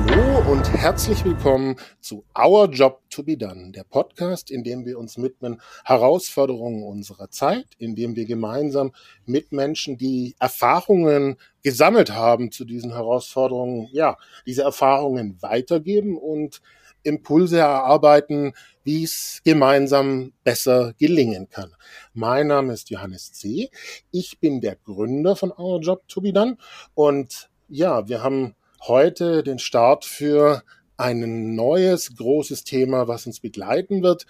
Hallo und herzlich willkommen zu Our Job to be Done, der Podcast, in dem wir uns widmen Herausforderungen unserer Zeit, in dem wir gemeinsam mit Menschen, die Erfahrungen gesammelt haben zu diesen Herausforderungen, ja, diese Erfahrungen weitergeben und Impulse erarbeiten, wie es gemeinsam besser gelingen kann. Mein Name ist Johannes C. Ich bin der Gründer von Our Job to be Done und ja, wir haben heute den Start für ein neues großes Thema, was uns begleiten wird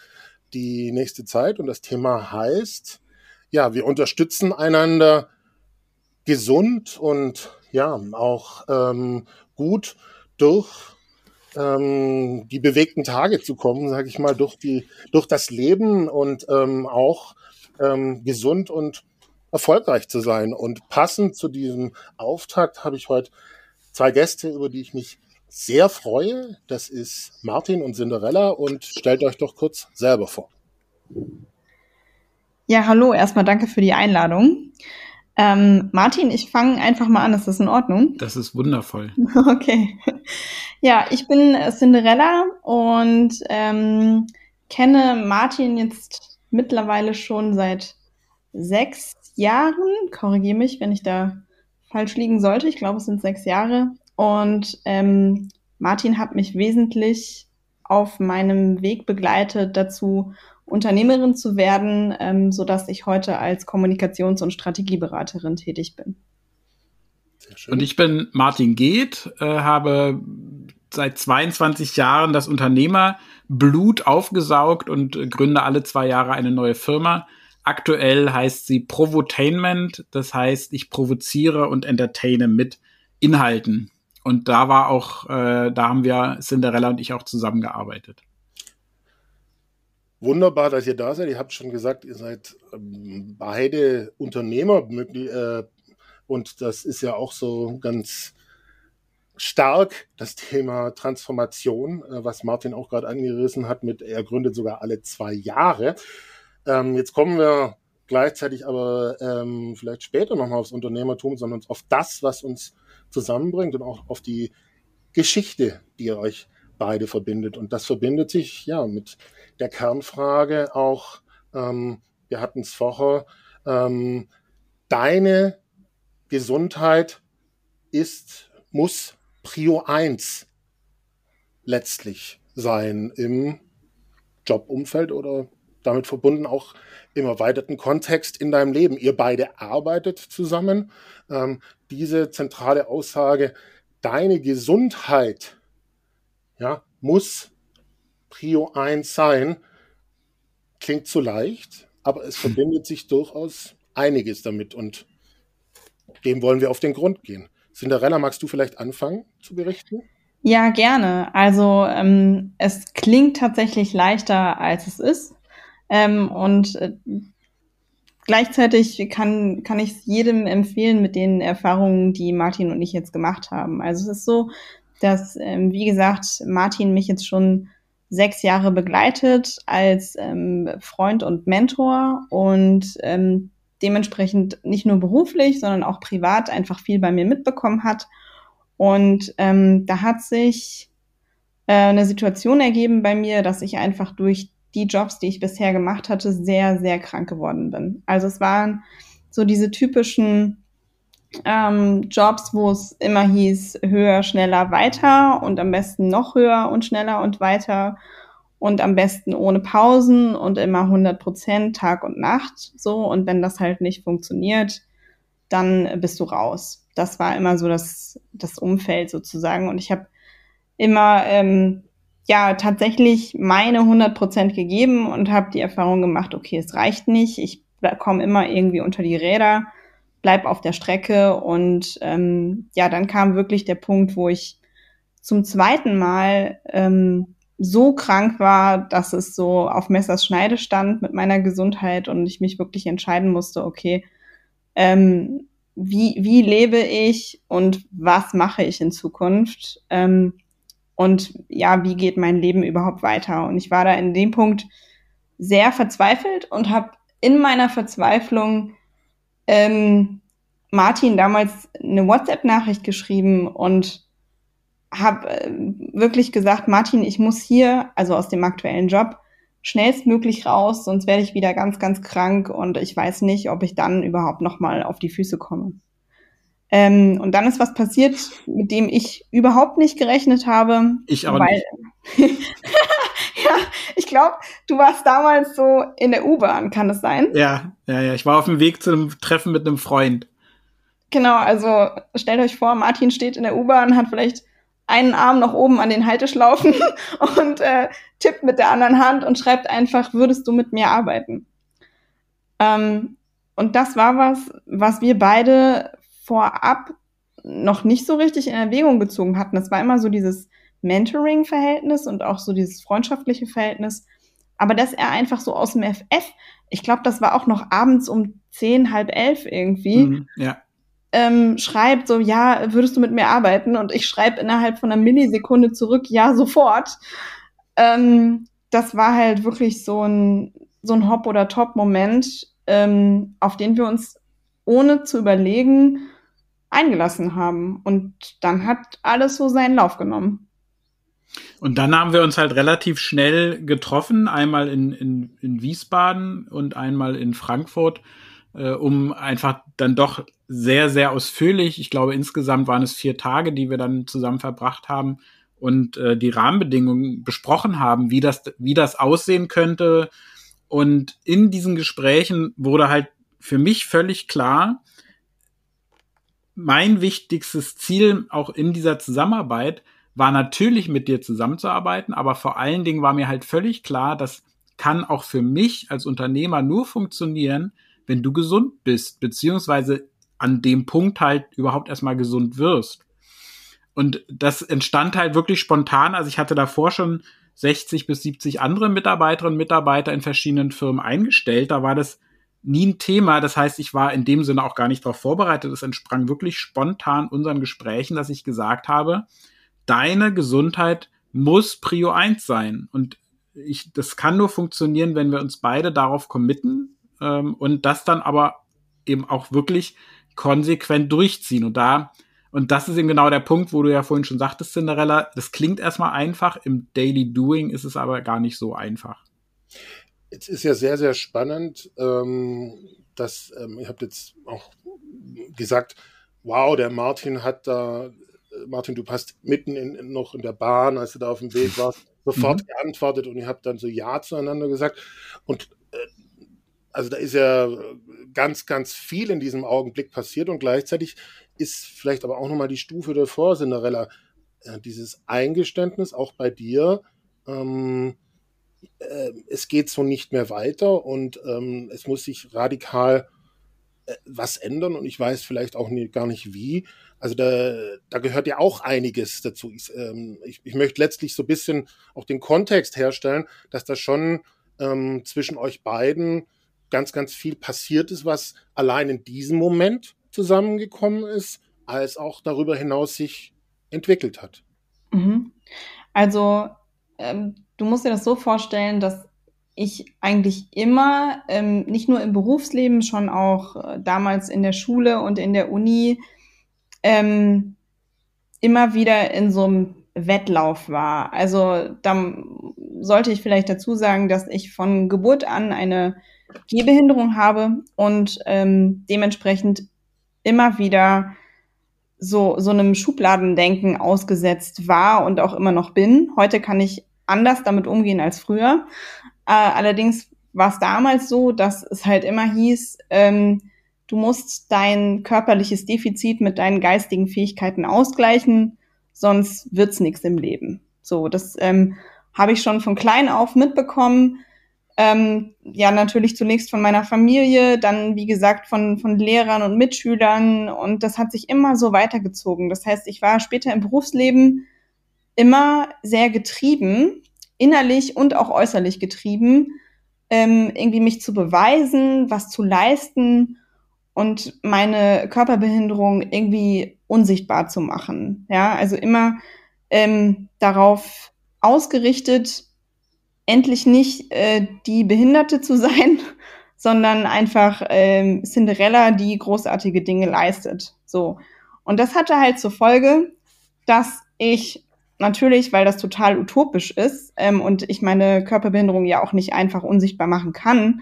die nächste Zeit. Und das Thema heißt, ja, wir unterstützen einander gesund und ja, auch ähm, gut durch ähm, die bewegten Tage zu kommen, sage ich mal, durch die, durch das Leben und ähm, auch ähm, gesund und erfolgreich zu sein. Und passend zu diesem Auftakt habe ich heute zwei Gäste, über die ich mich sehr freue. Das ist Martin und Cinderella und stellt euch doch kurz selber vor. Ja, hallo, erstmal danke für die Einladung. Ähm, Martin, ich fange einfach mal an, ist das in Ordnung? Das ist wundervoll. Okay. Ja, ich bin Cinderella und ähm, kenne Martin jetzt mittlerweile schon seit sechs Jahren. Korrigiere mich, wenn ich da falsch liegen sollte. Ich glaube, es sind sechs Jahre. Und ähm, Martin hat mich wesentlich auf meinem Weg begleitet dazu, Unternehmerin zu werden, ähm, so dass ich heute als Kommunikations- und Strategieberaterin tätig bin. Und ich bin Martin Geht, äh, habe seit 22 Jahren das Unternehmerblut aufgesaugt und äh, gründe alle zwei Jahre eine neue Firma. Aktuell heißt sie Provotainment, das heißt, ich provoziere und entertaine mit Inhalten. Und da war auch, äh, da haben wir Cinderella und ich auch zusammengearbeitet. Wunderbar, dass ihr da seid. Ihr habt schon gesagt, ihr seid ähm, beide Unternehmer äh, und das ist ja auch so ganz stark das Thema Transformation, äh, was Martin auch gerade angerissen hat, mit er gründet sogar alle zwei Jahre. Ähm, jetzt kommen wir gleichzeitig aber ähm, vielleicht später nochmal aufs Unternehmertum, sondern auf das, was uns zusammenbringt und auch auf die Geschichte, die euch beide verbindet. Und das verbindet sich ja mit der Kernfrage auch, ähm, wir hatten es vorher, ähm, deine Gesundheit ist, muss Prio 1 letztlich sein im Jobumfeld oder damit verbunden auch im erweiterten Kontext in deinem Leben. Ihr beide arbeitet zusammen. Ähm, diese zentrale Aussage, deine Gesundheit ja, muss Prio 1 sein, klingt zu leicht, aber es verbindet sich durchaus einiges damit und dem wollen wir auf den Grund gehen. Cinderella, magst du vielleicht anfangen zu berichten? Ja, gerne. Also ähm, es klingt tatsächlich leichter, als es ist. Ähm, und äh, gleichzeitig kann, kann ich es jedem empfehlen mit den Erfahrungen, die Martin und ich jetzt gemacht haben. Also es ist so, dass, ähm, wie gesagt, Martin mich jetzt schon sechs Jahre begleitet als ähm, Freund und Mentor und ähm, dementsprechend nicht nur beruflich, sondern auch privat einfach viel bei mir mitbekommen hat. Und ähm, da hat sich äh, eine Situation ergeben bei mir, dass ich einfach durch die Jobs, die ich bisher gemacht hatte, sehr, sehr krank geworden bin. Also es waren so diese typischen ähm, Jobs, wo es immer hieß, höher, schneller, weiter und am besten noch höher und schneller und weiter und am besten ohne Pausen und immer 100 Prozent Tag und Nacht so. Und wenn das halt nicht funktioniert, dann bist du raus. Das war immer so das, das Umfeld sozusagen. Und ich habe immer ähm, ja tatsächlich meine 100 Prozent gegeben und habe die Erfahrung gemacht, okay, es reicht nicht. Ich komme immer irgendwie unter die Räder, bleib auf der Strecke und ähm, ja, dann kam wirklich der Punkt, wo ich zum zweiten Mal ähm, so krank war, dass es so auf Messers Schneide stand mit meiner Gesundheit und ich mich wirklich entscheiden musste, okay, ähm, wie, wie lebe ich und was mache ich in Zukunft? Ähm, und ja, wie geht mein Leben überhaupt weiter? Und ich war da in dem Punkt sehr verzweifelt und habe in meiner Verzweiflung ähm, Martin damals eine WhatsApp-Nachricht geschrieben und habe äh, wirklich gesagt, Martin, ich muss hier, also aus dem aktuellen Job, schnellstmöglich raus, sonst werde ich wieder ganz, ganz krank und ich weiß nicht, ob ich dann überhaupt noch mal auf die Füße komme. Ähm, und dann ist was passiert, mit dem ich überhaupt nicht gerechnet habe. Ich auch weil, nicht. ja, ich glaube, du warst damals so in der U-Bahn, kann das sein? Ja, ja, ja. Ich war auf dem Weg zu einem Treffen mit einem Freund. Genau, also stellt euch vor, Martin steht in der U-Bahn, hat vielleicht einen Arm noch oben an den Halteschlaufen und äh, tippt mit der anderen Hand und schreibt einfach, würdest du mit mir arbeiten? Ähm, und das war was, was wir beide vorab noch nicht so richtig in Erwägung gezogen hatten. Das war immer so dieses Mentoring-Verhältnis und auch so dieses freundschaftliche Verhältnis. Aber dass er einfach so aus dem FF, ich glaube, das war auch noch abends um zehn, halb elf irgendwie, mhm, ja. ähm, schreibt so, ja, würdest du mit mir arbeiten? Und ich schreibe innerhalb von einer Millisekunde zurück, ja, sofort. Ähm, das war halt wirklich so ein, so ein Hop- oder Top-Moment, ähm, auf den wir uns ohne zu überlegen eingelassen haben. Und dann hat alles so seinen Lauf genommen. Und dann haben wir uns halt relativ schnell getroffen, einmal in, in, in Wiesbaden und einmal in Frankfurt, äh, um einfach dann doch sehr, sehr ausführlich, ich glaube insgesamt waren es vier Tage, die wir dann zusammen verbracht haben und äh, die Rahmenbedingungen besprochen haben, wie das, wie das aussehen könnte. Und in diesen Gesprächen wurde halt für mich völlig klar, mein wichtigstes Ziel auch in dieser Zusammenarbeit war natürlich mit dir zusammenzuarbeiten, aber vor allen Dingen war mir halt völlig klar, das kann auch für mich als Unternehmer nur funktionieren, wenn du gesund bist, beziehungsweise an dem Punkt halt überhaupt erstmal gesund wirst. Und das entstand halt wirklich spontan. Also ich hatte davor schon 60 bis 70 andere Mitarbeiterinnen und Mitarbeiter in verschiedenen Firmen eingestellt. Da war das nie ein Thema. Das heißt, ich war in dem Sinne auch gar nicht darauf vorbereitet. Es entsprang wirklich spontan unseren Gesprächen, dass ich gesagt habe, deine Gesundheit muss Prio 1 sein. Und ich, das kann nur funktionieren, wenn wir uns beide darauf committen ähm, und das dann aber eben auch wirklich konsequent durchziehen. Und da, und das ist eben genau der Punkt, wo du ja vorhin schon sagtest, Cinderella, das klingt erstmal einfach, im Daily Doing ist es aber gar nicht so einfach. Es ist ja sehr, sehr spannend, ähm, dass, ähm, ihr habt jetzt auch gesagt, wow, der Martin hat da, äh, Martin, du hast mitten in, noch in der Bahn, als du da auf dem Weg warst, sofort mhm. geantwortet und ihr habt dann so Ja zueinander gesagt. Und äh, also da ist ja ganz, ganz viel in diesem Augenblick passiert und gleichzeitig ist vielleicht aber auch nochmal die Stufe davor, Cinderella, äh, dieses Eingeständnis auch bei dir, ähm, äh, es geht so nicht mehr weiter und ähm, es muss sich radikal äh, was ändern und ich weiß vielleicht auch nie, gar nicht wie. Also da, da gehört ja auch einiges dazu. Ich, ähm, ich, ich möchte letztlich so ein bisschen auch den Kontext herstellen, dass da schon ähm, zwischen euch beiden ganz, ganz viel passiert ist, was allein in diesem Moment zusammengekommen ist, als auch darüber hinaus sich entwickelt hat. Mhm. Also ähm, du musst dir das so vorstellen, dass ich eigentlich immer, ähm, nicht nur im Berufsleben, schon auch äh, damals in der Schule und in der Uni, ähm, immer wieder in so einem Wettlauf war. Also da sollte ich vielleicht dazu sagen, dass ich von Geburt an eine Gehbehinderung habe und ähm, dementsprechend immer wieder so, so einem Schubladendenken ausgesetzt war und auch immer noch bin. Heute kann ich anders damit umgehen als früher. Äh, allerdings war es damals so, dass es halt immer hieß, ähm, du musst dein körperliches Defizit mit deinen geistigen Fähigkeiten ausgleichen, sonst wird's nichts im Leben. So, das ähm, habe ich schon von klein auf mitbekommen. Ähm, ja, natürlich zunächst von meiner Familie, dann wie gesagt von, von Lehrern und Mitschülern und das hat sich immer so weitergezogen. Das heißt, ich war später im Berufsleben immer sehr getrieben, innerlich und auch äußerlich getrieben, ähm, irgendwie mich zu beweisen, was zu leisten und meine Körperbehinderung irgendwie unsichtbar zu machen. Ja, also immer ähm, darauf ausgerichtet, endlich nicht äh, die Behinderte zu sein, sondern einfach ähm, Cinderella, die großartige Dinge leistet. So. Und das hatte halt zur Folge, dass ich natürlich, weil das total utopisch ist ähm, und ich meine Körperbehinderung ja auch nicht einfach unsichtbar machen kann,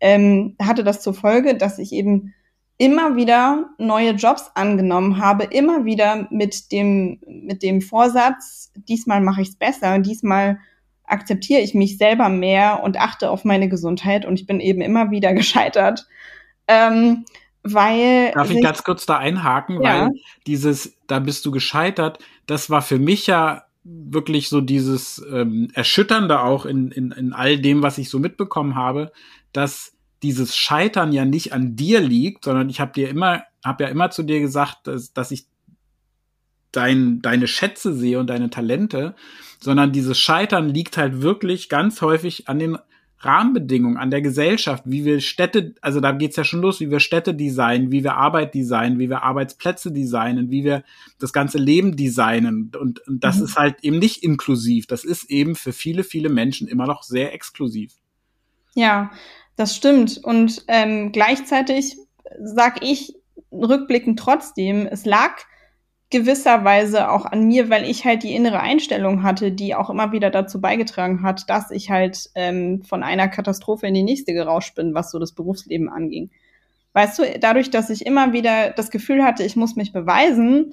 ähm, hatte das zur Folge, dass ich eben immer wieder neue Jobs angenommen habe, immer wieder mit dem, mit dem Vorsatz, diesmal mache ich es besser, diesmal akzeptiere ich mich selber mehr und achte auf meine Gesundheit und ich bin eben immer wieder gescheitert. Ähm, weil. Darf ich ganz kurz da einhaken, ja. weil dieses, da bist du gescheitert, das war für mich ja wirklich so dieses ähm, Erschütternde auch in, in, in all dem, was ich so mitbekommen habe, dass dieses Scheitern ja nicht an dir liegt, sondern ich habe dir immer, habe ja immer zu dir gesagt, dass, dass ich dein, deine Schätze sehe und deine Talente, sondern dieses Scheitern liegt halt wirklich ganz häufig an den Rahmenbedingungen, an der Gesellschaft, wie wir Städte, also da geht's ja schon los, wie wir Städte designen, wie wir Arbeit designen, wie wir Arbeitsplätze designen, wie wir das ganze Leben designen. Und, und das mhm. ist halt eben nicht inklusiv. Das ist eben für viele, viele Menschen immer noch sehr exklusiv. Ja, das stimmt. Und ähm, gleichzeitig sag ich rückblickend trotzdem, es lag gewisserweise auch an mir, weil ich halt die innere Einstellung hatte, die auch immer wieder dazu beigetragen hat, dass ich halt ähm, von einer Katastrophe in die nächste gerauscht bin, was so das Berufsleben anging. Weißt du, dadurch, dass ich immer wieder das Gefühl hatte, ich muss mich beweisen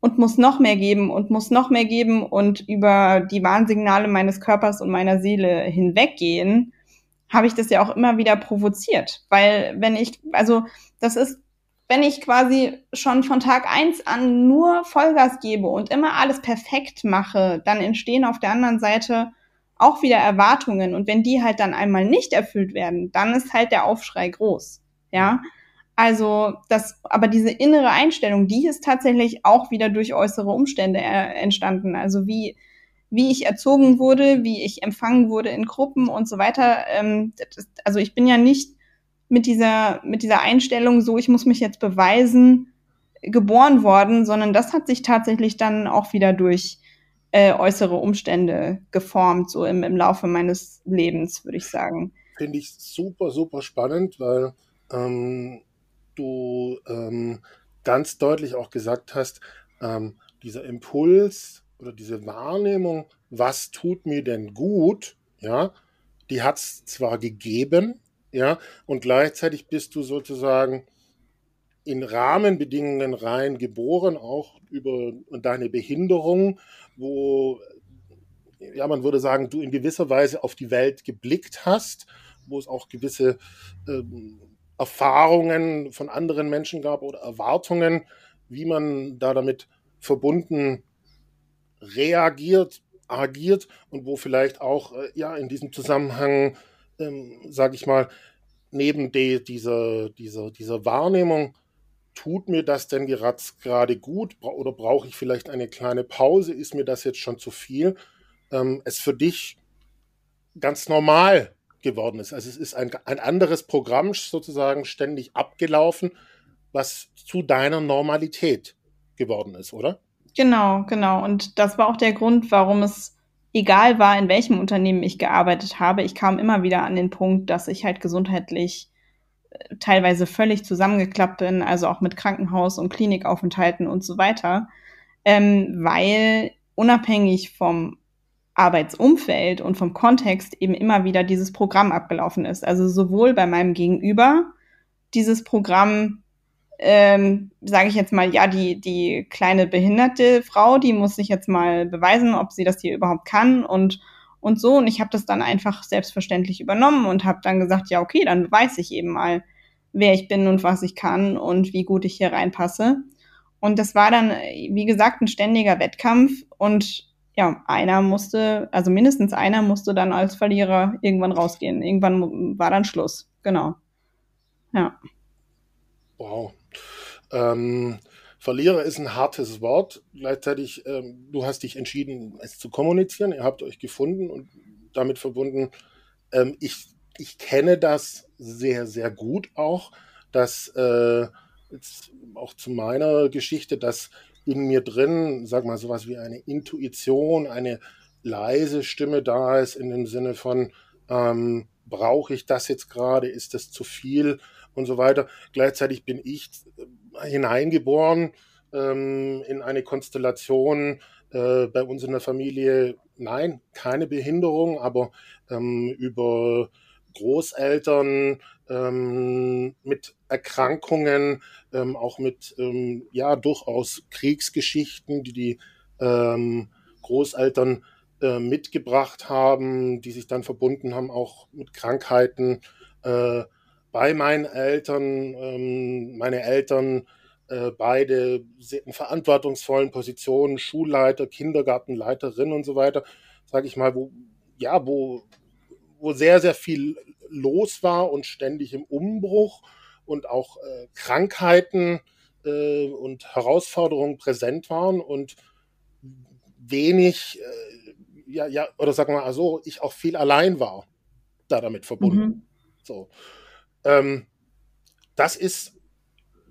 und muss noch mehr geben und muss noch mehr geben und über die Warnsignale meines Körpers und meiner Seele hinweggehen, habe ich das ja auch immer wieder provoziert. Weil wenn ich, also das ist, wenn ich quasi schon von Tag eins an nur Vollgas gebe und immer alles perfekt mache, dann entstehen auf der anderen Seite auch wieder Erwartungen. Und wenn die halt dann einmal nicht erfüllt werden, dann ist halt der Aufschrei groß. Ja. Also das, aber diese innere Einstellung, die ist tatsächlich auch wieder durch äußere Umstände äh, entstanden. Also wie, wie ich erzogen wurde, wie ich empfangen wurde in Gruppen und so weiter. Ähm, also ich bin ja nicht mit dieser, mit dieser Einstellung so, ich muss mich jetzt beweisen, geboren worden, sondern das hat sich tatsächlich dann auch wieder durch äh, äußere Umstände geformt, so im, im Laufe meines Lebens, würde ich sagen. Finde ich super, super spannend, weil ähm, du ähm, ganz deutlich auch gesagt hast, ähm, dieser Impuls, oder diese Wahrnehmung, was tut mir denn gut, ja, die hat es zwar gegeben, ja, und gleichzeitig bist du sozusagen in Rahmenbedingungen rein geboren, auch über deine Behinderung, wo, ja, man würde sagen, du in gewisser Weise auf die Welt geblickt hast, wo es auch gewisse ähm, Erfahrungen von anderen Menschen gab oder Erwartungen, wie man da damit verbunden reagiert, agiert und wo vielleicht auch äh, ja in diesem Zusammenhang, ähm, sage ich mal, neben de, dieser, dieser, dieser Wahrnehmung, tut mir das denn gerade gut oder brauche ich vielleicht eine kleine Pause? Ist mir das jetzt schon zu viel? Ähm, es für dich ganz normal geworden ist. Also es ist ein, ein anderes Programm sozusagen ständig abgelaufen, was zu deiner Normalität geworden ist, oder? Genau, genau. Und das war auch der Grund, warum es egal war, in welchem Unternehmen ich gearbeitet habe. Ich kam immer wieder an den Punkt, dass ich halt gesundheitlich äh, teilweise völlig zusammengeklappt bin, also auch mit Krankenhaus- und Klinikaufenthalten und so weiter, ähm, weil unabhängig vom Arbeitsumfeld und vom Kontext eben immer wieder dieses Programm abgelaufen ist. Also sowohl bei meinem Gegenüber dieses Programm ähm, sage ich jetzt mal, ja, die, die kleine behinderte Frau, die muss sich jetzt mal beweisen, ob sie das hier überhaupt kann und, und so. Und ich habe das dann einfach selbstverständlich übernommen und habe dann gesagt, ja, okay, dann weiß ich eben mal, wer ich bin und was ich kann und wie gut ich hier reinpasse. Und das war dann, wie gesagt, ein ständiger Wettkampf und ja, einer musste, also mindestens einer musste dann als Verlierer irgendwann rausgehen. Irgendwann war dann Schluss. Genau. Ja. Wow. Ähm, Verlierer ist ein hartes Wort. Gleichzeitig, ähm, du hast dich entschieden, es zu kommunizieren. Ihr habt euch gefunden und damit verbunden. Ähm, ich, ich kenne das sehr, sehr gut auch, dass äh, jetzt auch zu meiner Geschichte, dass in mir drin, sag mal, sowas wie eine Intuition, eine leise Stimme da ist, in dem Sinne von, ähm, brauche ich das jetzt gerade, ist das zu viel? Und so weiter. Gleichzeitig bin ich äh, hineingeboren ähm, in eine Konstellation äh, bei uns in der Familie, nein, keine Behinderung, aber ähm, über Großeltern ähm, mit Erkrankungen, ähm, auch mit ähm, ja durchaus Kriegsgeschichten, die die ähm, Großeltern äh, mitgebracht haben, die sich dann verbunden haben auch mit Krankheiten. Äh, bei meinen Eltern, ähm, meine Eltern äh, beide in verantwortungsvollen Positionen, Schulleiter, Kindergartenleiterin und so weiter, sage ich mal, wo ja, wo wo sehr sehr viel los war und ständig im Umbruch und auch äh, Krankheiten äh, und Herausforderungen präsent waren und wenig, äh, ja, ja, oder sagen wir mal so, ich auch viel allein war, da damit verbunden. Mhm. So. Ähm, das ist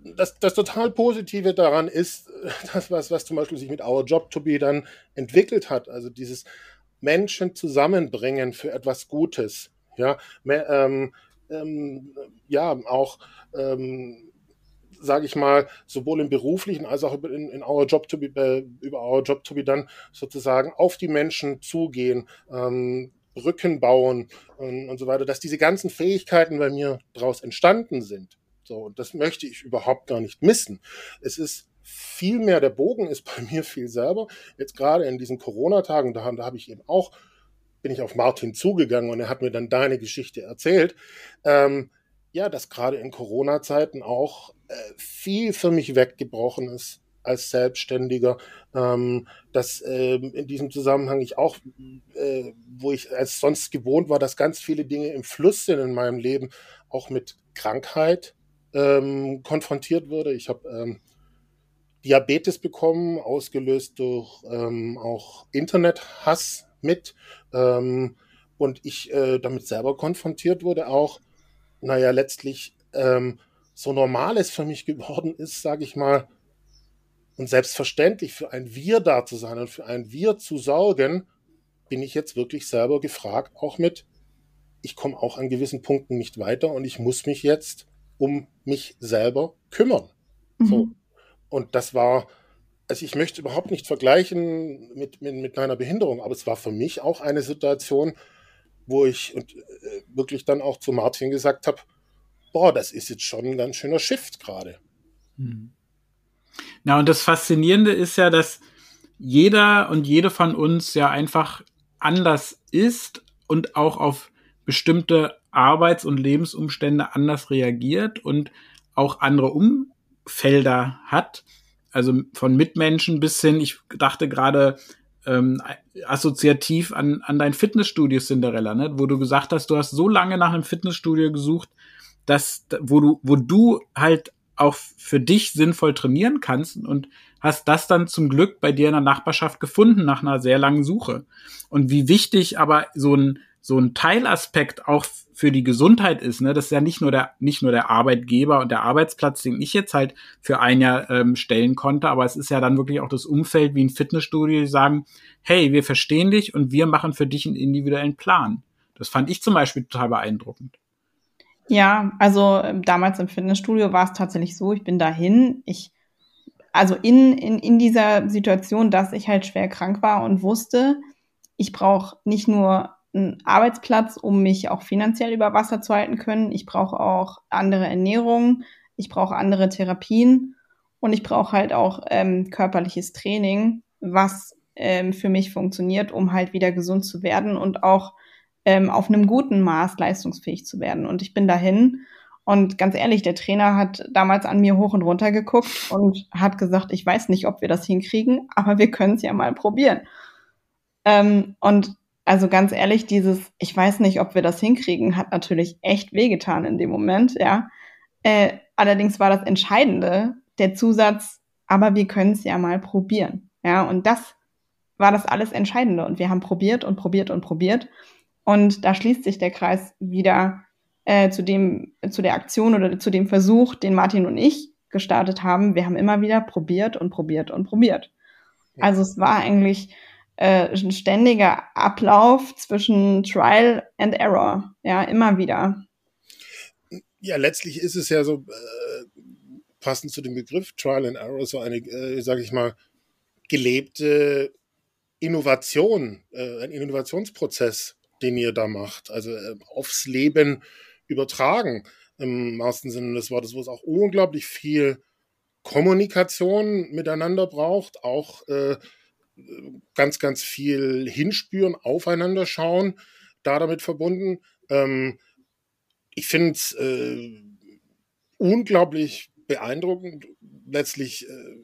das, das total Positive daran ist, das, was, was zum Beispiel sich mit Our Job to Be dann entwickelt hat. Also dieses Menschen zusammenbringen für etwas Gutes. Ja, mehr, ähm, ähm, ja auch, ähm, sage ich mal, sowohl im beruflichen als auch in, in Our Job to Be, äh, über Our Job to Be dann sozusagen auf die Menschen zugehen, ähm, Brücken bauen und, und so weiter, dass diese ganzen Fähigkeiten bei mir daraus entstanden sind. So, und das möchte ich überhaupt gar nicht missen. Es ist viel mehr, der Bogen ist bei mir viel selber. Jetzt gerade in diesen Corona-Tagen, da, da habe ich eben auch, bin ich auf Martin zugegangen und er hat mir dann deine Geschichte erzählt. Ähm, ja, dass gerade in Corona-Zeiten auch äh, viel für mich weggebrochen ist als Selbstständiger, ähm, dass äh, in diesem Zusammenhang ich auch, äh, wo ich als sonst gewohnt war, dass ganz viele Dinge im Fluss sind in meinem Leben, auch mit Krankheit ähm, konfrontiert wurde. Ich habe ähm, Diabetes bekommen, ausgelöst durch ähm, auch Internethass mit. Ähm, und ich äh, damit selber konfrontiert wurde, auch, naja, letztlich ähm, so normal es für mich geworden ist, sage ich mal, und selbstverständlich für ein Wir da zu sein und für ein Wir zu sorgen, bin ich jetzt wirklich selber gefragt, auch mit, ich komme auch an gewissen Punkten nicht weiter und ich muss mich jetzt um mich selber kümmern. Mhm. So. Und das war, also ich möchte überhaupt nicht vergleichen mit, mit, mit meiner Behinderung, aber es war für mich auch eine Situation, wo ich und, äh, wirklich dann auch zu Martin gesagt habe, boah, das ist jetzt schon ein ganz schöner Shift gerade. Mhm. Na, und das Faszinierende ist ja, dass jeder und jede von uns ja einfach anders ist und auch auf bestimmte Arbeits- und Lebensumstände anders reagiert und auch andere Umfelder hat. Also von Mitmenschen bis hin, ich dachte gerade ähm, assoziativ an, an dein Fitnessstudio Cinderella, ne? wo du gesagt hast, du hast so lange nach einem Fitnessstudio gesucht, dass, wo du, wo du halt auch für dich sinnvoll trainieren kannst und hast das dann zum Glück bei dir in der Nachbarschaft gefunden nach einer sehr langen Suche. Und wie wichtig aber so ein so ein Teilaspekt auch für die Gesundheit ist, ne, das ist ja nicht nur der nicht nur der Arbeitgeber und der Arbeitsplatz, den ich jetzt halt für ein Jahr ähm, stellen konnte, aber es ist ja dann wirklich auch das Umfeld wie ein Fitnessstudio, die sagen, hey, wir verstehen dich und wir machen für dich einen individuellen Plan. Das fand ich zum Beispiel total beeindruckend. Ja, also ähm, damals im Fitnessstudio war es tatsächlich so, ich bin dahin, ich also in, in, in dieser Situation, dass ich halt schwer krank war und wusste, ich brauche nicht nur einen Arbeitsplatz, um mich auch finanziell über Wasser zu halten können. Ich brauche auch andere Ernährung, ich brauche andere Therapien und ich brauche halt auch ähm, körperliches Training, was ähm, für mich funktioniert, um halt wieder gesund zu werden und auch ähm, auf einem guten Maß leistungsfähig zu werden. Und ich bin dahin und ganz ehrlich, der Trainer hat damals an mir hoch und runter geguckt und hat gesagt, ich weiß nicht, ob wir das hinkriegen, aber wir können es ja mal probieren. Ähm, und also ganz ehrlich, dieses, ich weiß nicht, ob wir das hinkriegen, hat natürlich echt wehgetan in dem Moment, ja. Äh, allerdings war das Entscheidende, der Zusatz, aber wir können es ja mal probieren. Ja, und das war das alles Entscheidende. Und wir haben probiert und probiert und probiert. Und da schließt sich der Kreis wieder äh, zu dem, zu der Aktion oder zu dem Versuch, den Martin und ich gestartet haben. Wir haben immer wieder probiert und probiert und probiert. Also es war eigentlich äh, ein ständiger Ablauf zwischen Trial and Error. Ja, immer wieder. Ja, letztlich ist es ja so, äh, passend zu dem Begriff Trial and Error, so eine, äh, sage ich mal, gelebte Innovation, äh, ein Innovationsprozess, den ihr da macht, also äh, aufs Leben übertragen im wahrsten Sinne des Wortes, wo es auch unglaublich viel Kommunikation miteinander braucht, auch äh, ganz, ganz viel hinspüren, aufeinander schauen, da damit verbunden. Ähm, ich finde es äh, unglaublich beeindruckend. Letztlich, äh,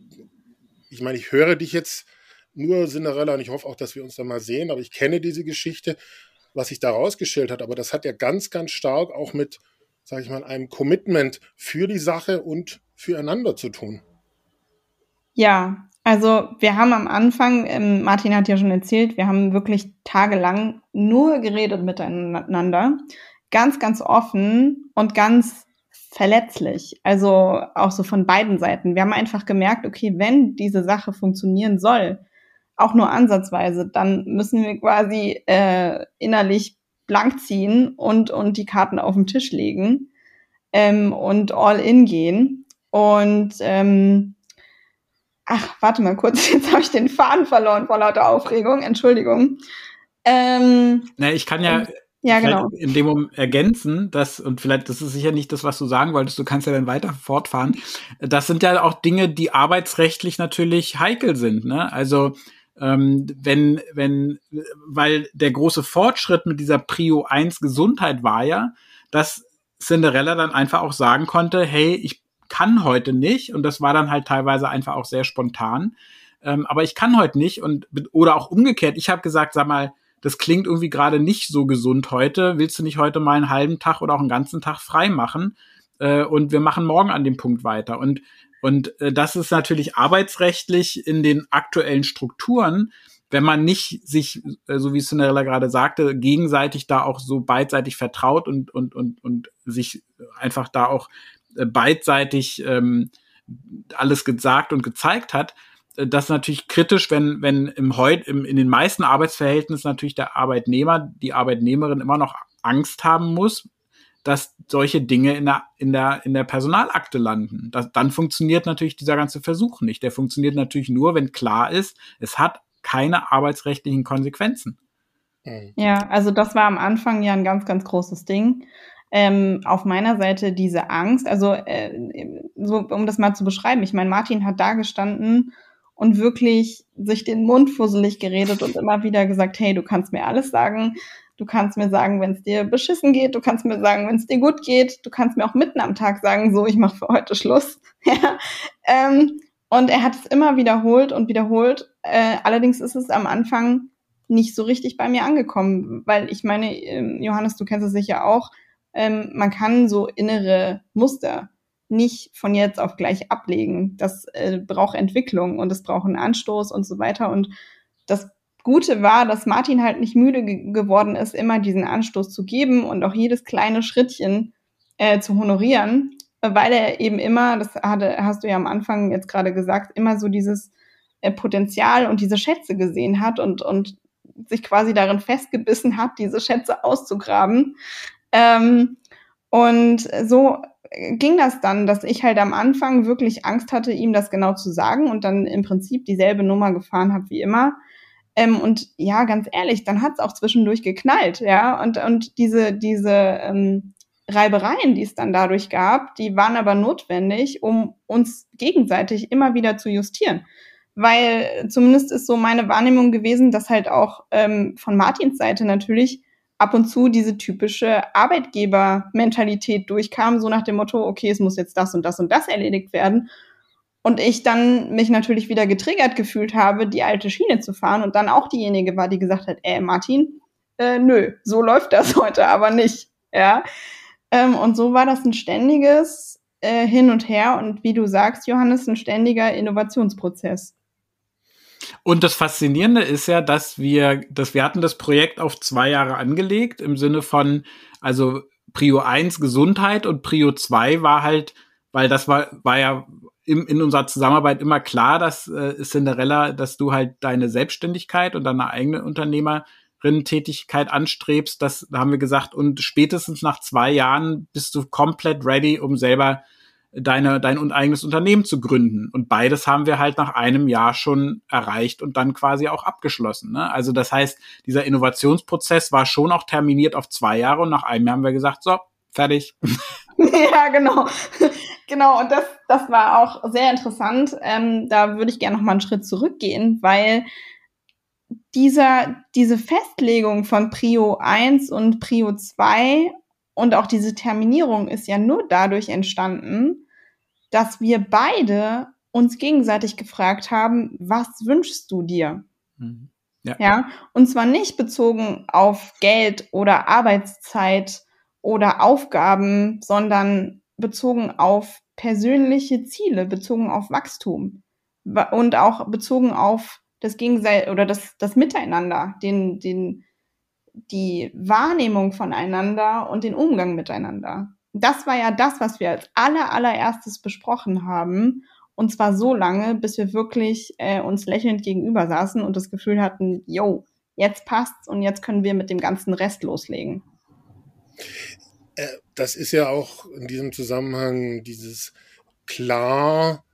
ich meine, ich höre dich jetzt nur, Cinderella, und ich hoffe auch, dass wir uns da mal sehen, aber ich kenne diese Geschichte, was sich da rausgestellt hat. Aber das hat ja ganz, ganz stark auch mit, sage ich mal, einem Commitment für die Sache und füreinander zu tun. Ja, also wir haben am Anfang, ähm, Martin hat ja schon erzählt, wir haben wirklich tagelang nur geredet miteinander, ganz, ganz offen und ganz verletzlich. Also auch so von beiden Seiten. Wir haben einfach gemerkt, okay, wenn diese Sache funktionieren soll, auch nur ansatzweise, dann müssen wir quasi äh, innerlich blank ziehen und, und die Karten auf den Tisch legen ähm, und all in gehen. Und ähm, ach, warte mal kurz, jetzt habe ich den Faden verloren vor lauter Aufregung, Entschuldigung. Ähm, Na, ich kann ja, ja genau. in dem Moment ergänzen, dass, und vielleicht, das ist sicher nicht das, was du sagen wolltest, du kannst ja dann weiter fortfahren. Das sind ja auch Dinge, die arbeitsrechtlich natürlich heikel sind. Ne? Also ähm, wenn, wenn, weil der große Fortschritt mit dieser Prio 1 Gesundheit war ja, dass Cinderella dann einfach auch sagen konnte, hey, ich kann heute nicht und das war dann halt teilweise einfach auch sehr spontan. Ähm, aber ich kann heute nicht und oder auch umgekehrt. Ich habe gesagt, sag mal, das klingt irgendwie gerade nicht so gesund heute. Willst du nicht heute mal einen halben Tag oder auch einen ganzen Tag frei machen? Äh, und wir machen morgen an dem Punkt weiter. Und und äh, das ist natürlich arbeitsrechtlich in den aktuellen Strukturen, wenn man nicht sich, äh, so wie Cinderella gerade sagte, gegenseitig da auch so beidseitig vertraut und und und und sich einfach da auch äh, beidseitig ähm, alles gesagt und gezeigt hat, äh, das ist natürlich kritisch, wenn, wenn im heut, im, in den meisten Arbeitsverhältnissen natürlich der Arbeitnehmer, die Arbeitnehmerin immer noch Angst haben muss, dass solche Dinge in der, in der, in der Personalakte landen. Das, dann funktioniert natürlich dieser ganze Versuch nicht. Der funktioniert natürlich nur, wenn klar ist, es hat keine arbeitsrechtlichen Konsequenzen. Ja, also das war am Anfang ja ein ganz, ganz großes Ding ähm, auf meiner Seite diese Angst. Also, äh, so, um das mal zu beschreiben, ich meine, Martin hat da gestanden und wirklich sich den Mund fusselig geredet und immer wieder gesagt, hey, du kannst mir alles sagen. Du kannst mir sagen, wenn es dir beschissen geht. Du kannst mir sagen, wenn es dir gut geht. Du kannst mir auch mitten am Tag sagen, so, ich mache für heute Schluss. ja. ähm, und er hat es immer wiederholt und wiederholt. Äh, allerdings ist es am Anfang nicht so richtig bei mir angekommen, weil ich meine, ähm, Johannes, du kennst es sicher auch, ähm, man kann so innere Muster nicht von jetzt auf gleich ablegen. Das äh, braucht Entwicklung und es braucht einen Anstoß und so weiter. Und das Gute war, dass Martin halt nicht müde ge geworden ist, immer diesen Anstoß zu geben und auch jedes kleine Schrittchen äh, zu honorieren, weil er eben immer, das hatte, hast du ja am Anfang jetzt gerade gesagt, immer so dieses äh, Potenzial und diese Schätze gesehen hat und, und sich quasi darin festgebissen hat, diese Schätze auszugraben. Ähm, und so ging das dann, dass ich halt am Anfang wirklich Angst hatte, ihm das genau zu sagen und dann im Prinzip dieselbe Nummer gefahren habe wie immer. Ähm, und ja, ganz ehrlich, dann hat es auch zwischendurch geknallt, ja. Und, und diese, diese ähm, Reibereien, die es dann dadurch gab, die waren aber notwendig, um uns gegenseitig immer wieder zu justieren. Weil zumindest ist so meine Wahrnehmung gewesen, dass halt auch ähm, von Martins Seite natürlich ab und zu diese typische Arbeitgebermentalität durchkam, so nach dem Motto, okay, es muss jetzt das und das und das erledigt werden. Und ich dann mich natürlich wieder getriggert gefühlt habe, die alte Schiene zu fahren und dann auch diejenige war, die gesagt hat, äh, Martin, äh, nö, so läuft das heute aber nicht. Ja. Ähm, und so war das ein ständiges äh, Hin und Her und wie du sagst, Johannes, ein ständiger Innovationsprozess. Und das Faszinierende ist ja, dass wir, dass wir hatten das Projekt auf zwei Jahre angelegt, im Sinne von, also Prio 1 Gesundheit und Prio 2 war halt, weil das war, war ja im, in unserer Zusammenarbeit immer klar, dass äh, Cinderella, dass du halt deine Selbstständigkeit und deine eigene Unternehmerin-Tätigkeit anstrebst. Das da haben wir gesagt, und spätestens nach zwei Jahren bist du komplett ready, um selber deine, dein eigenes Unternehmen zu gründen. Und beides haben wir halt nach einem Jahr schon erreicht und dann quasi auch abgeschlossen. Ne? Also das heißt, dieser Innovationsprozess war schon auch terminiert auf zwei Jahre und nach einem Jahr haben wir gesagt, so, fertig. ja, genau. genau, und das, das war auch sehr interessant. Ähm, da würde ich gerne noch mal einen Schritt zurückgehen, weil dieser, diese Festlegung von Prio 1 und Prio 2 und auch diese Terminierung ist ja nur dadurch entstanden, dass wir beide uns gegenseitig gefragt haben, was wünschst du dir? Mhm. Ja. ja. Und zwar nicht bezogen auf Geld oder Arbeitszeit oder Aufgaben, sondern bezogen auf persönliche Ziele, bezogen auf Wachstum und auch bezogen auf das Gegenseit oder das, das Miteinander, den, den, die Wahrnehmung voneinander und den Umgang miteinander. Das war ja das, was wir als aller, allererstes besprochen haben. Und zwar so lange, bis wir wirklich äh, uns lächelnd gegenüber saßen und das Gefühl hatten, yo, jetzt passt's und jetzt können wir mit dem ganzen Rest loslegen. Äh, das ist ja auch in diesem Zusammenhang dieses klar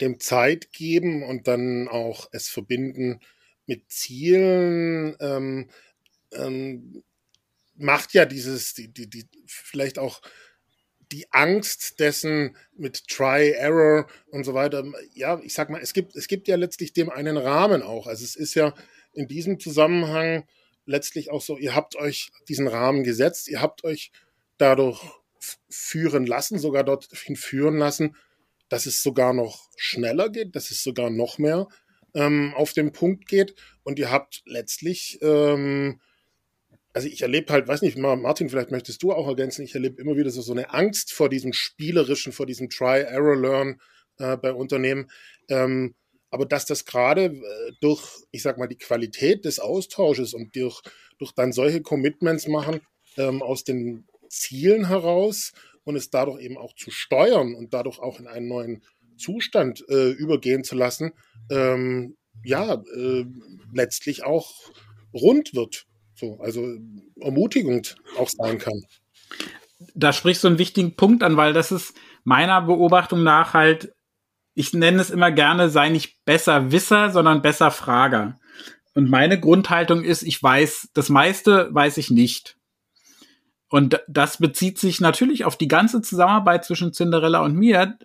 dem Zeit geben und dann auch es verbinden mit Zielen. Ähm, ähm, macht ja dieses, die, die, die, vielleicht auch die Angst dessen mit Try, Error und so weiter. Ja, ich sag mal, es gibt, es gibt ja letztlich dem einen Rahmen auch. Also es ist ja in diesem Zusammenhang letztlich auch so, ihr habt euch diesen Rahmen gesetzt, ihr habt euch dadurch führen lassen, sogar dorthin führen lassen, dass es sogar noch schneller geht, dass es sogar noch mehr ähm, auf den Punkt geht. Und ihr habt letztlich ähm, also ich erlebe halt, weiß nicht, Martin, vielleicht möchtest du auch ergänzen, ich erlebe immer wieder so, so eine Angst vor diesem spielerischen, vor diesem Try-Error-Learn äh, bei Unternehmen. Ähm, aber dass das gerade äh, durch, ich sag mal, die Qualität des Austausches und durch, durch dann solche Commitments machen ähm, aus den Zielen heraus und es dadurch eben auch zu steuern und dadurch auch in einen neuen Zustand äh, übergehen zu lassen, ähm, ja, äh, letztlich auch rund wird. So, also ermutigend auch sein kann. Da sprichst du einen wichtigen Punkt an, weil das ist meiner Beobachtung nach halt, ich nenne es immer gerne, sei nicht besser Wisser, sondern besser Frager. Und meine Grundhaltung ist, ich weiß, das meiste weiß ich nicht. Und das bezieht sich natürlich auf die ganze Zusammenarbeit zwischen Cinderella und mir,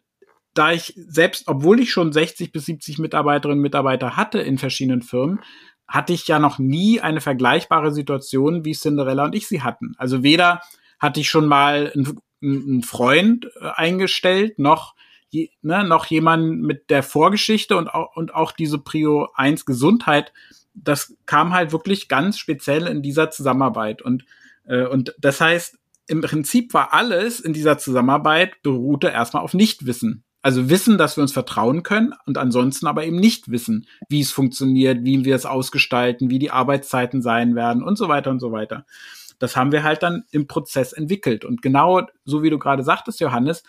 da ich selbst, obwohl ich schon 60 bis 70 Mitarbeiterinnen und Mitarbeiter hatte in verschiedenen Firmen, hatte ich ja noch nie eine vergleichbare Situation, wie Cinderella und ich sie hatten. Also weder hatte ich schon mal einen, Freund äh, eingestellt, noch, je, ne, noch jemanden mit der Vorgeschichte und auch, und auch diese Prio 1 Gesundheit. Das kam halt wirklich ganz speziell in dieser Zusammenarbeit. Und, äh, und das heißt, im Prinzip war alles in dieser Zusammenarbeit beruhte erstmal auf Nichtwissen. Also wissen, dass wir uns vertrauen können und ansonsten aber eben nicht wissen, wie es funktioniert, wie wir es ausgestalten, wie die Arbeitszeiten sein werden und so weiter und so weiter. Das haben wir halt dann im Prozess entwickelt. Und genau so wie du gerade sagtest, Johannes,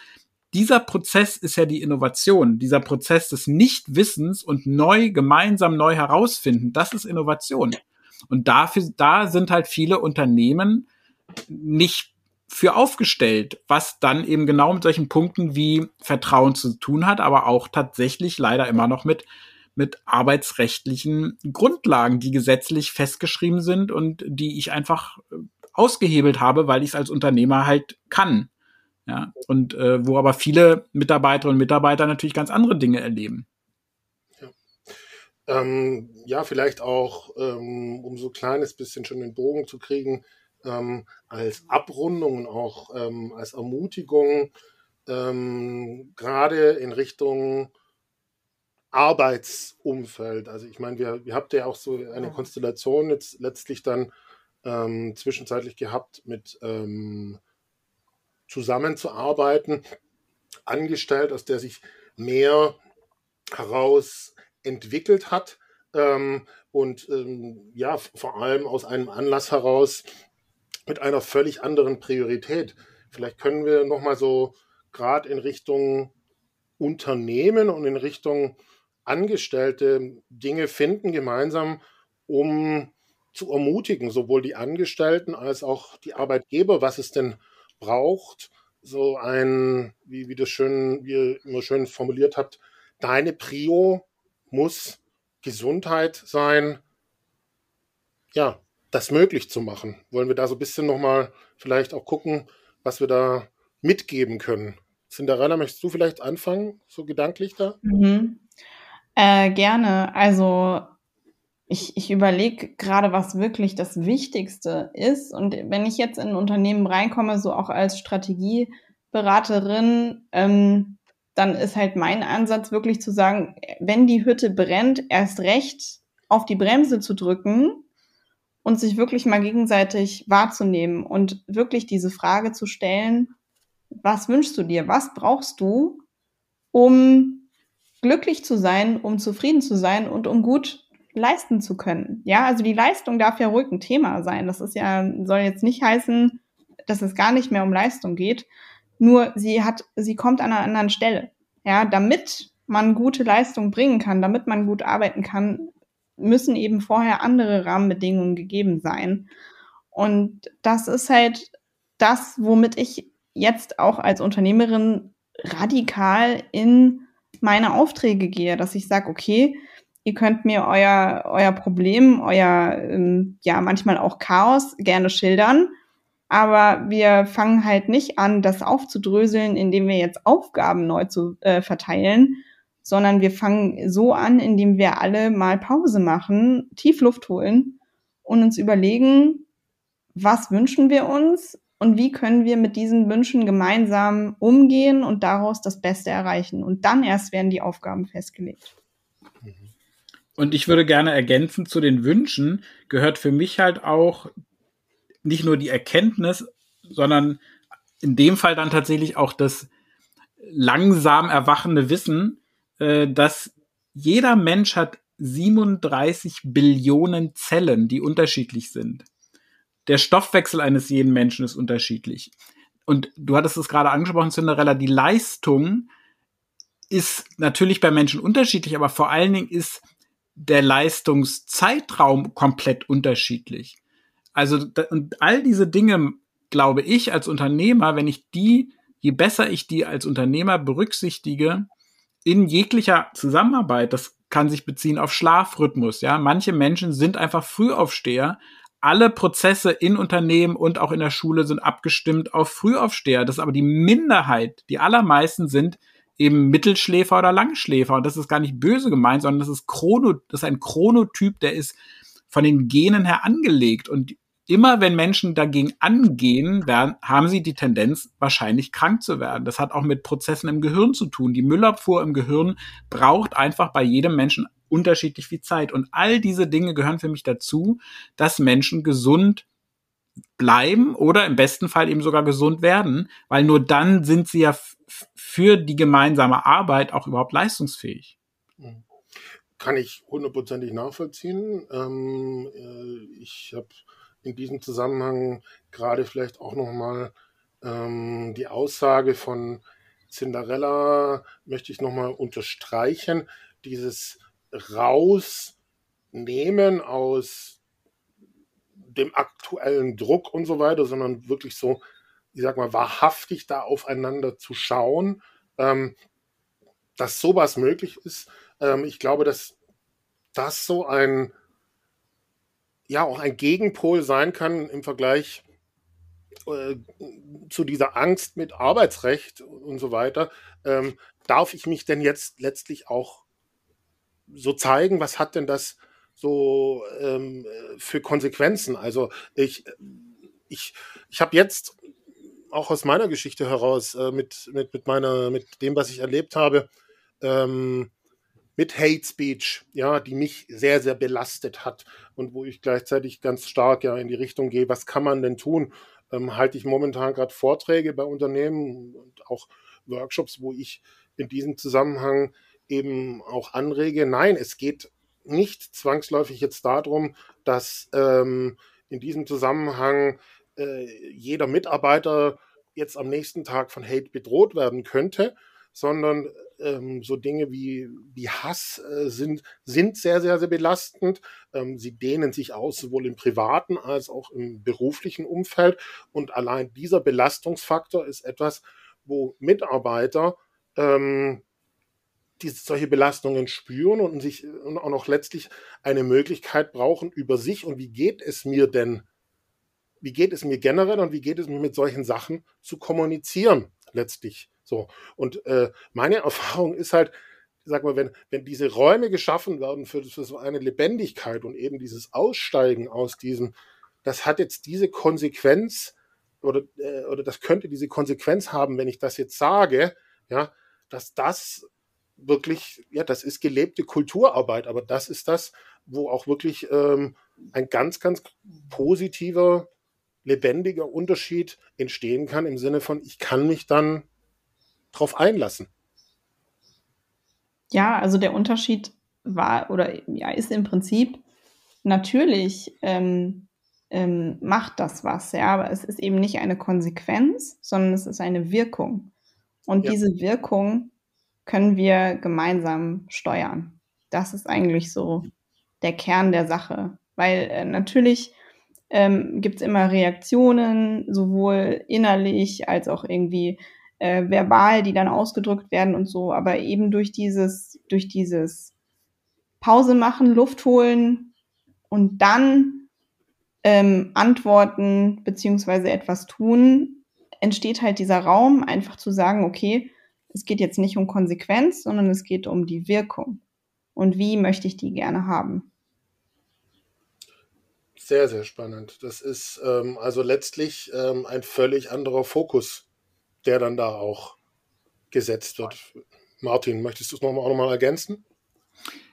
dieser Prozess ist ja die Innovation, dieser Prozess des Nichtwissens und neu, gemeinsam neu herausfinden, das ist Innovation. Und dafür, da sind halt viele Unternehmen nicht für aufgestellt, was dann eben genau mit solchen Punkten wie Vertrauen zu tun hat, aber auch tatsächlich leider immer noch mit mit arbeitsrechtlichen Grundlagen, die gesetzlich festgeschrieben sind und die ich einfach äh, ausgehebelt habe, weil ich es als Unternehmer halt kann. Ja, und äh, wo aber viele Mitarbeiterinnen und Mitarbeiter natürlich ganz andere Dinge erleben. Ja, ähm, ja vielleicht auch, ähm, um so ein kleines bisschen schon den Bogen zu kriegen, ähm, als Abrundung und auch ähm, als Ermutigung, ähm, gerade in Richtung Arbeitsumfeld. Also ich meine, wir, wir habt ja auch so eine Konstellation jetzt letztlich dann ähm, zwischenzeitlich gehabt, mit ähm, zusammenzuarbeiten, angestellt, aus der sich mehr heraus entwickelt hat ähm, und ähm, ja, vor allem aus einem Anlass heraus, mit einer völlig anderen Priorität. Vielleicht können wir nochmal so gerade in Richtung Unternehmen und in Richtung Angestellte Dinge finden gemeinsam, um zu ermutigen, sowohl die Angestellten als auch die Arbeitgeber, was es denn braucht, so ein, wie, wie das schön, wie ihr immer schön formuliert habt, deine Prio muss Gesundheit sein, ja, das möglich zu machen. Wollen wir da so ein bisschen nochmal vielleicht auch gucken, was wir da mitgeben können? Cinderella, möchtest du vielleicht anfangen, so gedanklich da? Mhm. Äh, gerne. Also ich, ich überlege gerade, was wirklich das Wichtigste ist. Und wenn ich jetzt in ein Unternehmen reinkomme, so auch als Strategieberaterin, ähm, dann ist halt mein Ansatz wirklich zu sagen, wenn die Hütte brennt, erst recht auf die Bremse zu drücken und sich wirklich mal gegenseitig wahrzunehmen und wirklich diese Frage zu stellen, was wünschst du dir? Was brauchst du, um glücklich zu sein, um zufrieden zu sein und um gut leisten zu können. Ja, also die Leistung darf ja ruhig ein Thema sein. Das ist ja, soll jetzt nicht heißen, dass es gar nicht mehr um Leistung geht. Nur sie hat, sie kommt an einer anderen Stelle. Ja, damit man gute Leistung bringen kann, damit man gut arbeiten kann, müssen eben vorher andere Rahmenbedingungen gegeben sein. Und das ist halt das, womit ich jetzt auch als Unternehmerin radikal in meine Aufträge gehe, dass ich sage, okay, Ihr könnt mir euer, euer Problem, euer, ähm, ja, manchmal auch Chaos gerne schildern. Aber wir fangen halt nicht an, das aufzudröseln, indem wir jetzt Aufgaben neu zu äh, verteilen, sondern wir fangen so an, indem wir alle mal Pause machen, Tiefluft holen und uns überlegen, was wünschen wir uns und wie können wir mit diesen Wünschen gemeinsam umgehen und daraus das Beste erreichen. Und dann erst werden die Aufgaben festgelegt. Und ich würde gerne ergänzen zu den Wünschen gehört für mich halt auch nicht nur die Erkenntnis, sondern in dem Fall dann tatsächlich auch das langsam erwachende Wissen, äh, dass jeder Mensch hat 37 Billionen Zellen, die unterschiedlich sind. Der Stoffwechsel eines jeden Menschen ist unterschiedlich. Und du hattest es gerade angesprochen, Cinderella, die Leistung ist natürlich bei Menschen unterschiedlich, aber vor allen Dingen ist der Leistungszeitraum komplett unterschiedlich. Also und all diese Dinge, glaube ich, als Unternehmer, wenn ich die, je besser ich die als Unternehmer berücksichtige, in jeglicher Zusammenarbeit, das kann sich beziehen auf Schlafrhythmus, ja. Manche Menschen sind einfach Frühaufsteher. Alle Prozesse in Unternehmen und auch in der Schule sind abgestimmt auf Frühaufsteher. Das ist aber die Minderheit. Die allermeisten sind eben Mittelschläfer oder Langschläfer. Und das ist gar nicht böse gemeint, sondern das ist Chrono, das ist ein Chronotyp, der ist von den Genen her angelegt. Und immer wenn Menschen dagegen angehen, werden, haben sie die Tendenz, wahrscheinlich krank zu werden. Das hat auch mit Prozessen im Gehirn zu tun. Die Müllabfuhr im Gehirn braucht einfach bei jedem Menschen unterschiedlich viel Zeit. Und all diese Dinge gehören für mich dazu, dass Menschen gesund bleiben oder im besten Fall eben sogar gesund werden, weil nur dann sind sie ja für die gemeinsame Arbeit auch überhaupt leistungsfähig. Kann ich hundertprozentig nachvollziehen. Ähm, äh, ich habe in diesem Zusammenhang gerade vielleicht auch noch mal ähm, die Aussage von Cinderella möchte ich noch mal unterstreichen. Dieses Rausnehmen aus dem aktuellen Druck und so weiter, sondern wirklich so ich sag mal, wahrhaftig da aufeinander zu schauen, ähm, dass sowas möglich ist. Ähm, ich glaube, dass das so ein, ja, auch ein Gegenpol sein kann im Vergleich äh, zu dieser Angst mit Arbeitsrecht und so weiter. Ähm, darf ich mich denn jetzt letztlich auch so zeigen? Was hat denn das so ähm, für Konsequenzen? Also ich, ich, ich habe jetzt auch aus meiner Geschichte heraus, äh, mit, mit, mit meiner, mit dem, was ich erlebt habe, ähm, mit Hate Speech, ja, die mich sehr, sehr belastet hat und wo ich gleichzeitig ganz stark ja in die Richtung gehe, was kann man denn tun? Ähm, halte ich momentan gerade Vorträge bei Unternehmen und auch Workshops, wo ich in diesem Zusammenhang eben auch anrege. Nein, es geht nicht zwangsläufig jetzt darum, dass ähm, in diesem Zusammenhang äh, jeder Mitarbeiter jetzt am nächsten Tag von Hate bedroht werden könnte, sondern ähm, so Dinge wie, wie Hass äh, sind, sind sehr, sehr, sehr belastend. Ähm, sie dehnen sich aus, sowohl im privaten als auch im beruflichen Umfeld. Und allein dieser Belastungsfaktor ist etwas, wo Mitarbeiter ähm, die solche Belastungen spüren und sich und auch noch letztlich eine Möglichkeit brauchen über sich und wie geht es mir denn, wie geht es mir generell und wie geht es mir mit solchen Sachen zu kommunizieren letztlich. So und äh, meine Erfahrung ist halt, sag mal, wenn wenn diese Räume geschaffen werden für, für so eine Lebendigkeit und eben dieses Aussteigen aus diesem, das hat jetzt diese Konsequenz oder äh, oder das könnte diese Konsequenz haben, wenn ich das jetzt sage, ja, dass das wirklich, ja, das ist gelebte Kulturarbeit, aber das ist das, wo auch wirklich ähm, ein ganz, ganz positiver, lebendiger Unterschied entstehen kann im Sinne von, ich kann mich dann drauf einlassen. Ja, also der Unterschied war oder ja, ist im Prinzip natürlich ähm, ähm, macht das was, ja, aber es ist eben nicht eine Konsequenz, sondern es ist eine Wirkung. Und ja. diese Wirkung können wir gemeinsam steuern. Das ist eigentlich so der Kern der Sache. Weil äh, natürlich ähm, gibt es immer Reaktionen, sowohl innerlich als auch irgendwie äh, verbal, die dann ausgedrückt werden und so. Aber eben durch dieses, durch dieses Pause machen, Luft holen und dann ähm, antworten beziehungsweise etwas tun, entsteht halt dieser Raum, einfach zu sagen, okay, es geht jetzt nicht um Konsequenz, sondern es geht um die Wirkung. Und wie möchte ich die gerne haben? Sehr, sehr spannend. Das ist ähm, also letztlich ähm, ein völlig anderer Fokus, der dann da auch gesetzt wird. Martin, möchtest du es nochmal, auch nochmal ergänzen?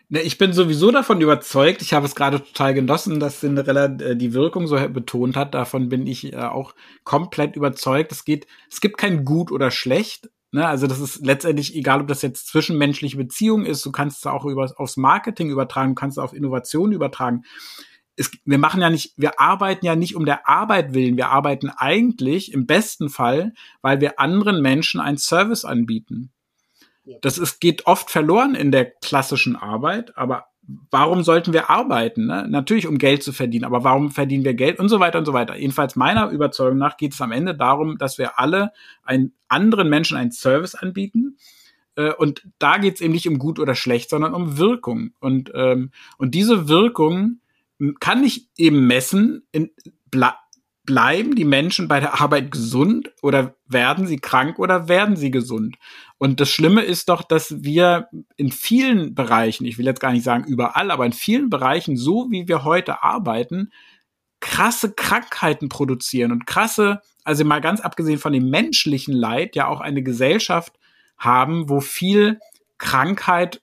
Ne, ich bin sowieso davon überzeugt. Ich habe es gerade total genossen, dass Cinderella äh, die Wirkung so betont hat. Davon bin ich äh, auch komplett überzeugt. Es geht, es gibt kein gut oder schlecht. Ne, also das ist letztendlich egal, ob das jetzt zwischenmenschliche Beziehung ist, du kannst es auch über, aufs Marketing übertragen, du kannst es auf Innovation übertragen. Es, wir machen ja nicht, wir arbeiten ja nicht um der Arbeit willen, wir arbeiten eigentlich im besten Fall, weil wir anderen Menschen einen Service anbieten. Das ist, geht oft verloren in der klassischen Arbeit, aber warum sollten wir arbeiten? Ne? Natürlich, um Geld zu verdienen, aber warum verdienen wir Geld und so weiter und so weiter. Jedenfalls meiner Überzeugung nach geht es am Ende darum, dass wir alle einen anderen Menschen einen Service anbieten. Äh, und da geht es eben nicht um gut oder schlecht, sondern um Wirkung. Und, ähm, und diese Wirkung kann ich eben messen in, bleiben die Menschen bei der Arbeit gesund oder werden sie krank oder werden sie gesund? Und das Schlimme ist doch, dass wir in vielen Bereichen, ich will jetzt gar nicht sagen überall, aber in vielen Bereichen, so wie wir heute arbeiten, krasse Krankheiten produzieren und krasse, also mal ganz abgesehen von dem menschlichen Leid, ja auch eine Gesellschaft haben, wo viel Krankheit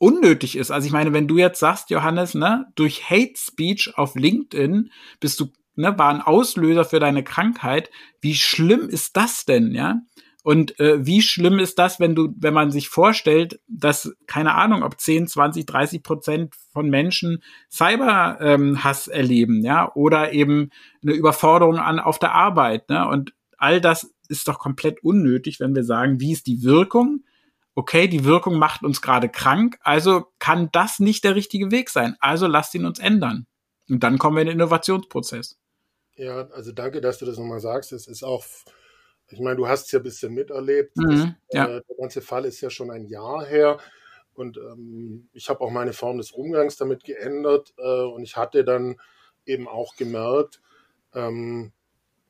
unnötig ist. Also ich meine, wenn du jetzt sagst, Johannes, ne, durch Hate Speech auf LinkedIn bist du ne, war ein Auslöser für deine Krankheit. Wie schlimm ist das denn, ja? Und äh, wie schlimm ist das, wenn du, wenn man sich vorstellt, dass, keine Ahnung, ob 10, 20, 30 Prozent von Menschen Cyberhass ähm, erleben, ja, oder eben eine Überforderung an auf der Arbeit, ne? Und all das ist doch komplett unnötig, wenn wir sagen, wie ist die Wirkung? Okay, die Wirkung macht uns gerade krank, also kann das nicht der richtige Weg sein. Also lasst ihn uns ändern. Und dann kommen wir in den Innovationsprozess. Ja, also danke, dass du das nochmal sagst. Es ist auch, ich meine, du hast es ja ein bisschen miterlebt. Mhm, das, ja. äh, der ganze Fall ist ja schon ein Jahr her. Und ähm, ich habe auch meine Form des Umgangs damit geändert. Äh, und ich hatte dann eben auch gemerkt, ähm,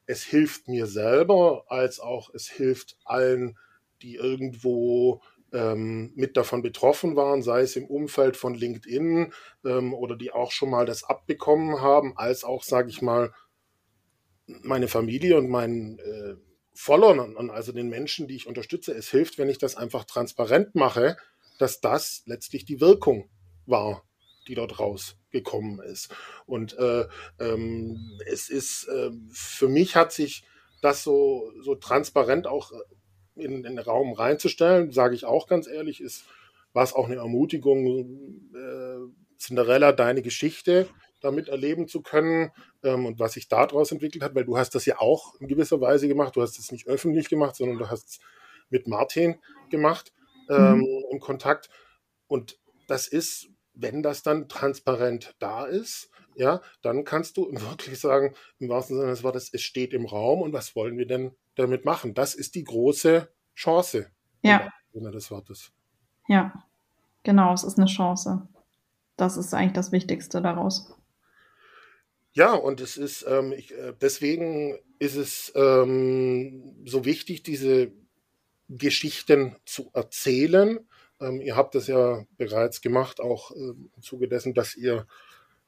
es hilft mir selber, als auch es hilft allen, die irgendwo ähm, mit davon betroffen waren, sei es im Umfeld von LinkedIn ähm, oder die auch schon mal das abbekommen haben, als auch, sage ich mal, meine Familie und meinen äh, Followern, also den Menschen, die ich unterstütze, es hilft, wenn ich das einfach transparent mache, dass das letztlich die Wirkung war, die dort rausgekommen ist. Und äh, ähm, es ist, äh, für mich hat sich das so, so transparent auch in, in den Raum reinzustellen, sage ich auch ganz ehrlich, ist, war es auch eine Ermutigung, äh, Cinderella, deine Geschichte damit erleben zu können ähm, und was sich daraus entwickelt hat, weil du hast das ja auch in gewisser Weise gemacht. Du hast es nicht öffentlich gemacht, sondern du hast es mit Martin gemacht. ähm, mhm. im Kontakt. Und das ist, wenn das dann transparent da ist, ja, dann kannst du wirklich sagen, im wahrsten Sinne des Wortes, es steht im Raum und was wollen wir denn damit machen? Das ist die große Chance. Ja. Im Sinne des Wortes. Ja, genau, es ist eine Chance. Das ist eigentlich das Wichtigste daraus. Ja, und es ist, ähm, ich, äh, deswegen ist es ähm, so wichtig, diese Geschichten zu erzählen. Ähm, ihr habt das ja bereits gemacht, auch äh, im Zuge dessen, dass ihr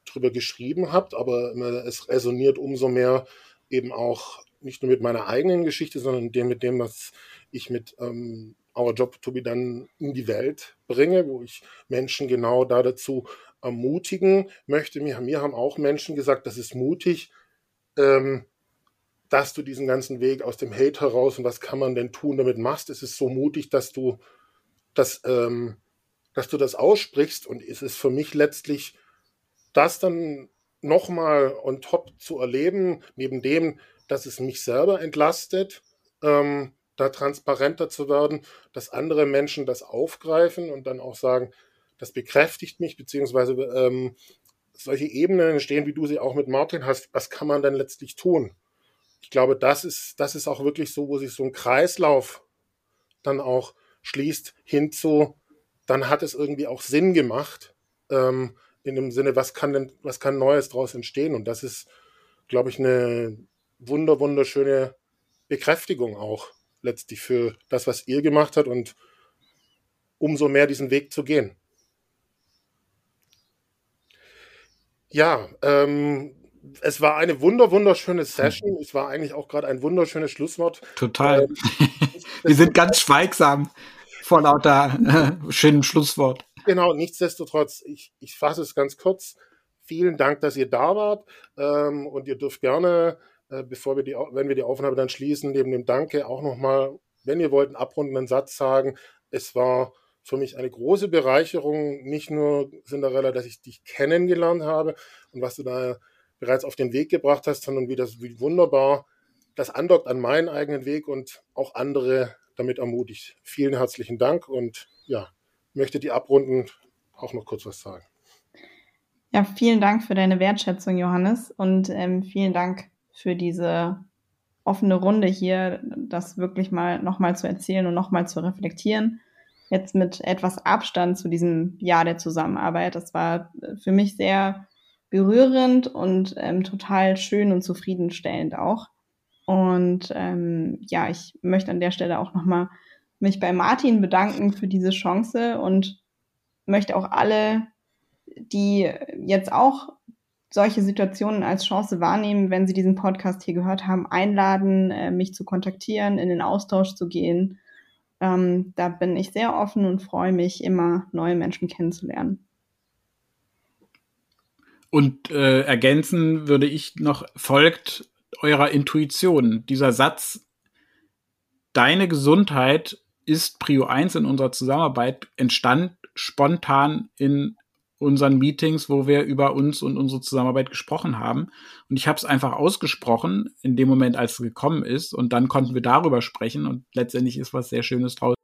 drüber geschrieben habt, aber es resoniert umso mehr eben auch nicht nur mit meiner eigenen Geschichte, sondern dem, mit dem, was ich mit ähm, Our Job to Be Done in die Welt bringe, wo ich Menschen genau da dazu ermutigen möchte. Mir, mir haben auch Menschen gesagt, das ist mutig, ähm, dass du diesen ganzen Weg aus dem Hate heraus und was kann man denn tun damit machst. Es ist so mutig, dass du das, ähm, dass du das aussprichst und es ist für mich letztlich das dann nochmal on top zu erleben, neben dem, dass es mich selber entlastet, ähm, da transparenter zu werden, dass andere Menschen das aufgreifen und dann auch sagen, das bekräftigt mich, beziehungsweise ähm, solche Ebenen entstehen, wie du sie auch mit Martin hast, was kann man denn letztlich tun? Ich glaube, das ist, das ist auch wirklich so, wo sich so ein Kreislauf dann auch schließt hinzu, dann hat es irgendwie auch Sinn gemacht, ähm, in dem Sinne, was kann denn, was kann Neues daraus entstehen? Und das ist, glaube ich, eine wunder, wunderschöne Bekräftigung auch letztlich für das, was ihr gemacht habt und umso mehr diesen Weg zu gehen. Ja, ähm, es war eine wunder, wunderschöne Session. Es war eigentlich auch gerade ein wunderschönes Schlusswort. Total. Ähm, Wir sind ganz schweigsam vor lauter äh, schönem Schlusswort. Genau, nichtsdestotrotz, ich, ich fasse es ganz kurz. Vielen Dank, dass ihr da wart. Ähm, und ihr dürft gerne äh, bevor wir die, wenn wir die Aufnahme dann schließen, neben dem Danke auch nochmal, wenn ihr wollt, einen abrundenden Satz sagen. Es war für mich eine große Bereicherung, nicht nur Cinderella, dass ich dich kennengelernt habe und was du da bereits auf den Weg gebracht hast, sondern wie das wie wunderbar das andockt an meinen eigenen Weg und auch andere damit ermutigt. Vielen herzlichen Dank und ja, möchte die abrundend auch noch kurz was sagen. Ja, vielen Dank für deine Wertschätzung, Johannes, und ähm, vielen Dank für diese offene Runde hier, das wirklich mal nochmal zu erzählen und nochmal zu reflektieren. Jetzt mit etwas Abstand zu diesem Jahr der Zusammenarbeit. Das war für mich sehr berührend und ähm, total schön und zufriedenstellend auch. Und ähm, ja, ich möchte an der Stelle auch nochmal mich bei Martin bedanken für diese Chance und möchte auch alle, die jetzt auch solche Situationen als Chance wahrnehmen, wenn Sie diesen Podcast hier gehört haben, einladen, äh, mich zu kontaktieren, in den Austausch zu gehen. Ähm, da bin ich sehr offen und freue mich, immer neue Menschen kennenzulernen. Und äh, ergänzen würde ich noch, folgt eurer Intuition. Dieser Satz, deine Gesundheit ist Prio 1 in unserer Zusammenarbeit, entstand spontan in unseren Meetings, wo wir über uns und unsere Zusammenarbeit gesprochen haben. Und ich habe es einfach ausgesprochen in dem Moment, als es gekommen ist. Und dann konnten wir darüber sprechen. Und letztendlich ist was sehr Schönes draus